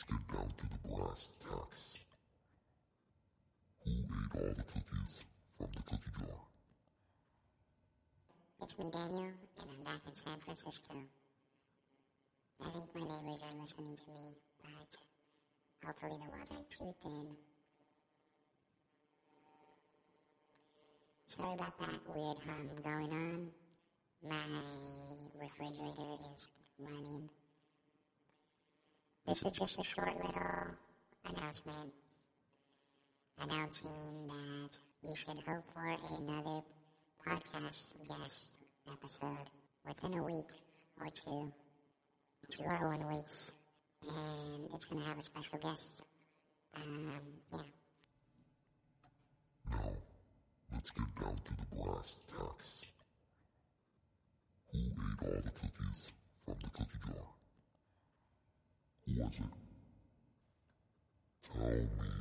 let's get down to the brass tacks. Who ate all the cookies from the cookie jar? It's me, Daniel, and I'm back in San Francisco. I think my neighbors are listening to me, but hopefully the walls aren't too thin. Sorry about that weird hum going on. My refrigerator is running. This is just a short little announcement announcing that you should hope for another podcast guest episode within a week or two, two or one weeks, and it's going to have a special guest. Um, yeah. Now, let's get down to the brass tacks. Who ate all the cookies was it? Tell me